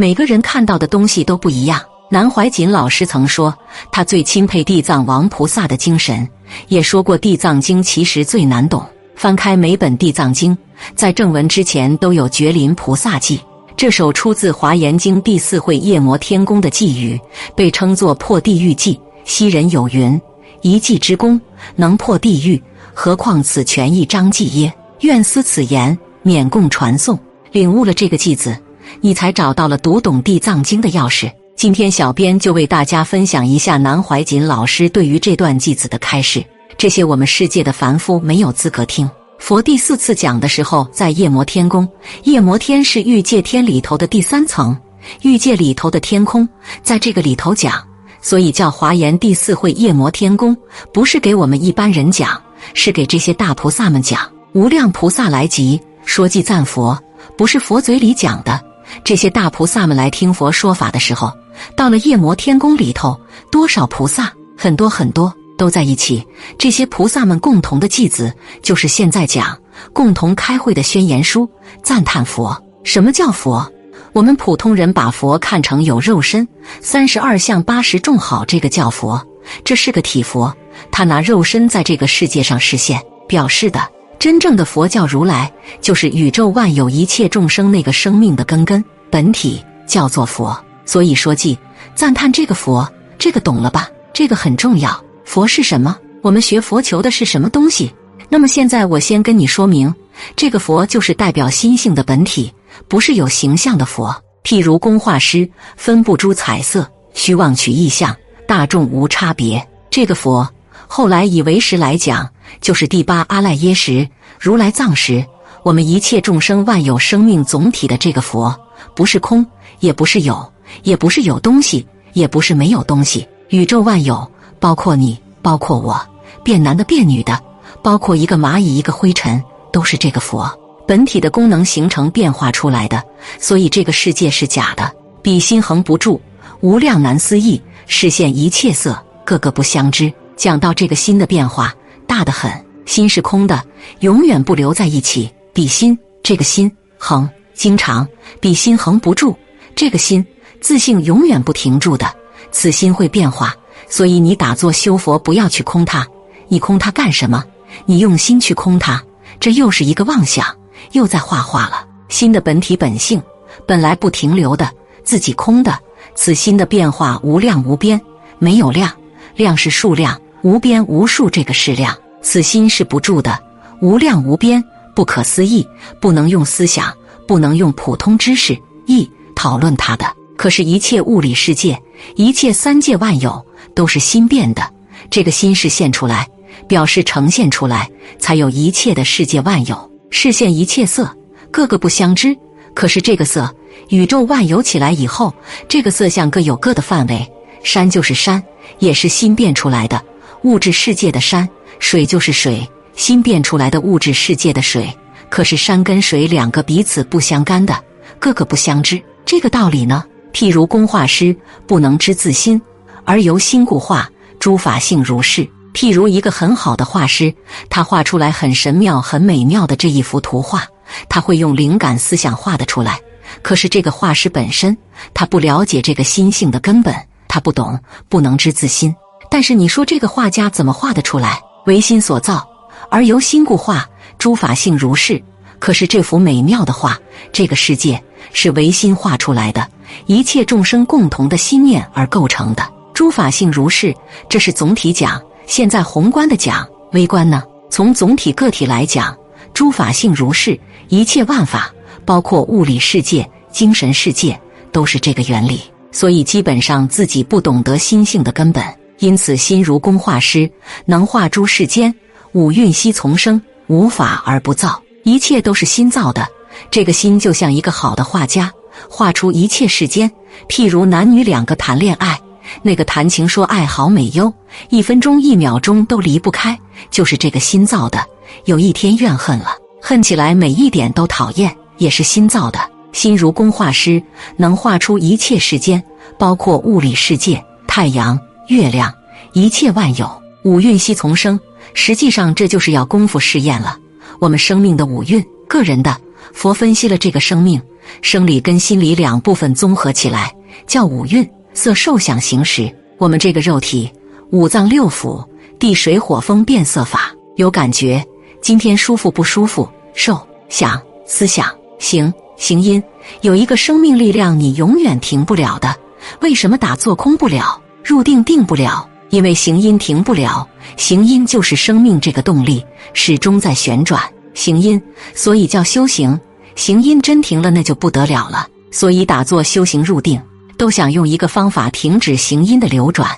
每个人看到的东西都不一样。南怀瑾老师曾说，他最钦佩地藏王菩萨的精神，也说过《地藏经》其实最难懂。翻开每本《地藏经》，在正文之前都有觉林菩萨记。这首出自《华严经》第四会夜摩天宫的偈语，被称作破地狱偈。昔人有云：“一偈之功，能破地狱，何况此权一章偈耶？”愿思此言，免供传颂。领悟了这个偈子，你才找到了读懂《地藏经》的钥匙。今天，小编就为大家分享一下南怀瑾老师对于这段偈子的开示。这些我们世界的凡夫没有资格听。佛第四次讲的时候，在夜摩天宫。夜摩天是欲界天里头的第三层，欲界里头的天空，在这个里头讲，所以叫华严第四会夜摩天宫，不是给我们一般人讲，是给这些大菩萨们讲。无量菩萨来集，说偈赞佛，不是佛嘴里讲的。这些大菩萨们来听佛说法的时候。到了夜摩天宫里头，多少菩萨，很多很多都在一起。这些菩萨们共同的偈子，就是现在讲共同开会的宣言书，赞叹佛。什么叫佛？我们普通人把佛看成有肉身，三十二相八十众好，这个叫佛，这是个体佛。他拿肉身在这个世界上实现，表示的真正的佛教如来，就是宇宙万有一切众生那个生命的根根本体，叫做佛。所以说，记赞叹这个佛，这个懂了吧？这个很重要。佛是什么？我们学佛求的是什么东西？那么现在我先跟你说明，这个佛就是代表心性的本体，不是有形象的佛。譬如工画师分不出彩色，虚妄取意象，大众无差别。这个佛后来以为实来讲，就是第八阿赖耶识，如来藏识。我们一切众生万有生命总体的这个佛，不是空，也不是有。也不是有东西，也不是没有东西。宇宙万有，包括你，包括我，变男的变女的，包括一个蚂蚁，一个灰尘，都是这个佛本体的功能形成变化出来的。所以这个世界是假的，比心恒不住，无量难思议，视现一切色，个个不相知。讲到这个心的变化，大得很。心是空的，永远不留在一起。比心，这个心恒，经常比心恒不住，这个心。自性永远不停住的，此心会变化，所以你打坐修佛不要去空它，你空它干什么？你用心去空它，这又是一个妄想，又在画画了。心的本体本性本来不停留的，自己空的，此心的变化无量无边，没有量，量是数量，无边无数这个是量，此心是不住的，无量无边，不可思议，不能用思想，不能用普通知识意讨论它的。可是，一切物理世界，一切三界万有，都是心变的。这个心是现出来，表示呈现出来，才有一切的世界万有。视现一切色，各个不相知。可是这个色，宇宙万有起来以后，这个色相各有各的范围。山就是山，也是心变出来的物质世界的山；水就是水，心变出来的物质世界的水。可是山跟水两个彼此不相干的，各个不相知。这个道理呢？譬如工画师不能知自心，而由心故画，诸法性如是。譬如一个很好的画师，他画出来很神妙、很美妙的这一幅图画，他会用灵感思想画得出来。可是这个画师本身，他不了解这个心性的根本，他不懂，不能知自心。但是你说这个画家怎么画得出来？唯心所造，而由心故画，诸法性如是。可是这幅美妙的画，这个世界是唯心画出来的。一切众生共同的心念而构成的诸法性如是，这是总体讲。现在宏观的讲，微观呢？从总体个体来讲，诸法性如是，一切万法，包括物理世界、精神世界，都是这个原理。所以基本上自己不懂得心性的根本，因此心如工画师，能画诸世间五蕴悉从生，无法而不造，一切都是心造的。这个心就像一个好的画家。画出一切世间，譬如男女两个谈恋爱，那个谈情说爱好美优，一分钟一秒钟都离不开，就是这个心造的。有一天怨恨了，恨起来每一点都讨厌，也是心造的。心如工画师，能画出一切世间，包括物理世界、太阳、月亮，一切万有，五蕴悉从生。实际上这就是要功夫试验了。我们生命的五蕴，个人的佛分析了这个生命。生理跟心理两部分综合起来叫五蕴，色受想行识。我们这个肉体，五脏六腑，地水火风变色法，有感觉，今天舒服不舒服？受想思想行行因，有一个生命力量，你永远停不了的。为什么打坐空不了，入定定不了？因为行因停不了，行因就是生命这个动力，始终在旋转。行因，所以叫修行。行因真停了，那就不得了了。所以打坐修行入定，都想用一个方法停止行因的流转，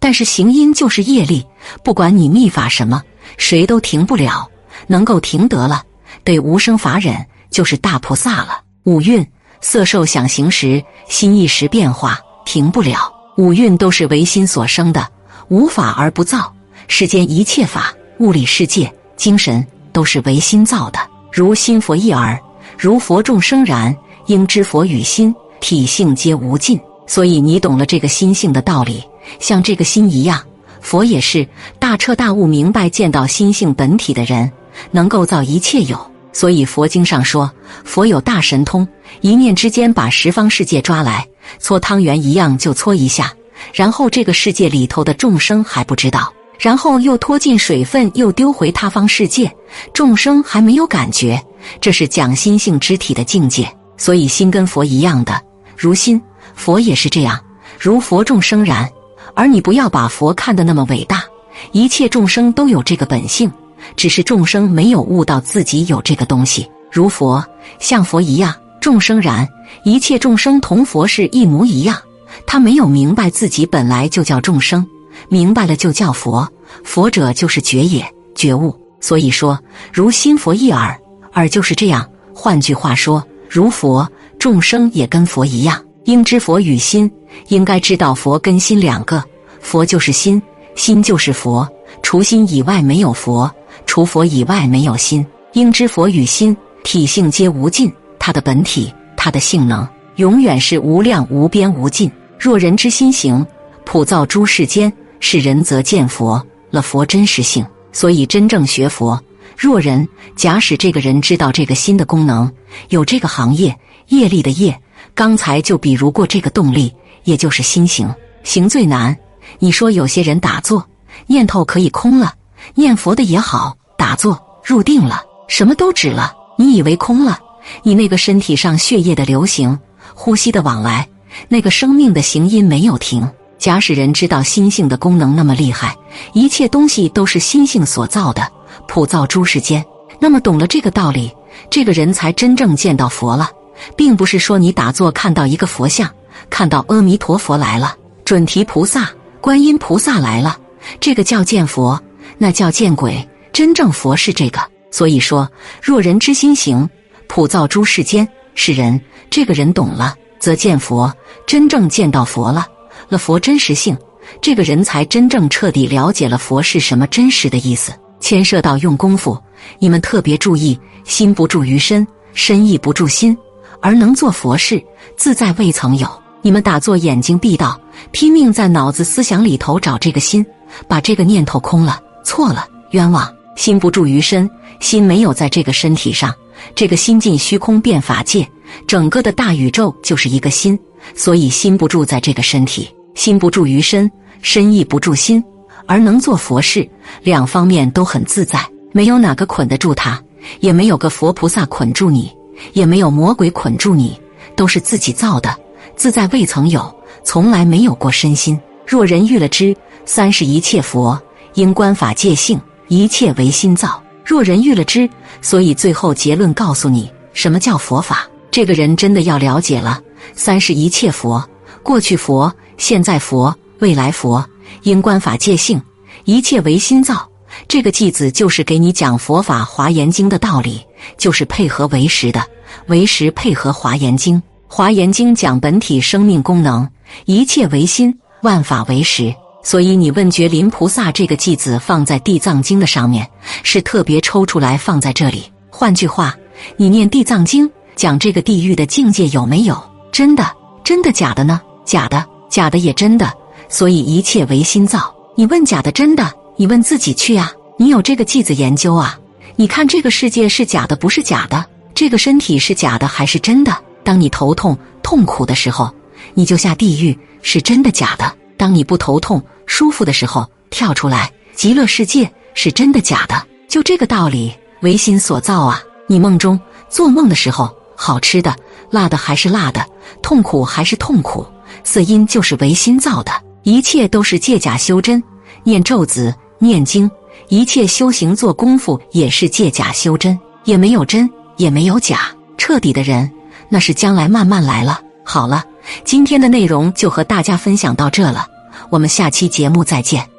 但是行因就是业力，不管你秘法什么，谁都停不了。能够停得了，得无生法忍，就是大菩萨了。五蕴色受想行识，心一时变化，停不了。五蕴都是唯心所生的。无法而不造，世间一切法，物理世界、精神都是唯心造的。如心佛一耳，如佛众生然。应知佛与心体性皆无尽，所以你懂了这个心性的道理，像这个心一样，佛也是大彻大悟、明白见到心性本体的人，能够造一切有。所以佛经上说，佛有大神通，一念之间把十方世界抓来，搓汤圆一样就搓一下。然后这个世界里头的众生还不知道，然后又拖进水分，又丢回他方世界，众生还没有感觉。这是讲心性之体的境界，所以心跟佛一样的，如心佛也是这样，如佛众生然。而你不要把佛看得那么伟大，一切众生都有这个本性，只是众生没有悟到自己有这个东西。如佛像佛一样，众生然，一切众生同佛是一模一样。他没有明白自己本来就叫众生，明白了就叫佛。佛者就是觉也，觉悟。所以说，如心佛一耳，耳就是这样。换句话说，如佛，众生也跟佛一样。应知佛与心，应该知道佛跟心两个。佛就是心，心就是佛。除心以外没有佛，除佛以外没有心。应知佛与心体性皆无尽，它的本体，它的性能，永远是无量无边无尽。若人之心行，普造诸世间，是人则见佛了佛真实性。所以真正学佛，若人假使这个人知道这个心的功能，有这个行业业力的业，刚才就比如过这个动力，也就是心行行最难。你说有些人打坐念头可以空了，念佛的也好，打坐入定了，什么都止了，你以为空了，你那个身体上血液的流行，呼吸的往来。那个生命的行音没有停。假使人知道心性的功能那么厉害，一切东西都是心性所造的，普造诸世间。那么懂了这个道理，这个人才真正见到佛了，并不是说你打坐看到一个佛像，看到阿弥陀佛来了，准提菩萨、观音菩萨来了，这个叫见佛，那叫见鬼。真正佛是这个。所以说，若人之心行，普造诸世间，是人。这个人懂了。则见佛，真正见到佛了，了佛真实性，这个人才真正彻底了解了佛是什么真实的意思。牵涉到用功夫，你们特别注意，心不住于身，身亦不住心，而能做佛事，自在未曾有。你们打坐，眼睛闭到，拼命在脑子思想里头找这个心，把这个念头空了，错了，冤枉。心不住于身，心没有在这个身体上，这个心进虚空变法界。整个的大宇宙就是一个心，所以心不住在这个身体，心不住于身，身亦不住心，而能做佛事，两方面都很自在，没有哪个捆得住他，也没有个佛菩萨捆住你，也没有魔鬼捆住你，都是自己造的，自在未曾有，从来没有过身心。若人遇了知，三是一切佛，因观法界性，一切唯心造。若人遇了知，所以最后结论告诉你，什么叫佛法。这个人真的要了解了，三是一切佛，过去佛、现在佛、未来佛，因观法界性，一切唯心造。这个偈子就是给你讲佛法《华严经》的道理，就是配合唯识的，唯识配合《华严经》。《华严经》讲本体生命功能，一切唯心，万法唯识。所以你问觉林菩萨这个偈子放在《地藏经》的上面，是特别抽出来放在这里。换句话，你念《地藏经》。讲这个地狱的境界有没有真的？真的假的呢？假的，假的也真的。所以一切唯心造。你问假的真的？你问自己去啊！你有这个记子研究啊？你看这个世界是假的不是假的？这个身体是假的还是真的？当你头痛、痛苦的时候，你就下地狱，是真的假的？当你不头痛、舒服的时候，跳出来，极乐世界是真的假的？就这个道理，唯心所造啊！你梦中做梦的时候，好吃的、辣的还是辣的，痛苦还是痛苦，色音就是唯心造的，一切都是借假修真。念咒子、念经，一切修行做功夫也是借假修真，也没有真，也没有假。彻底的人，那是将来慢慢来了。好了，今天的内容就和大家分享到这了，我们下期节目再见。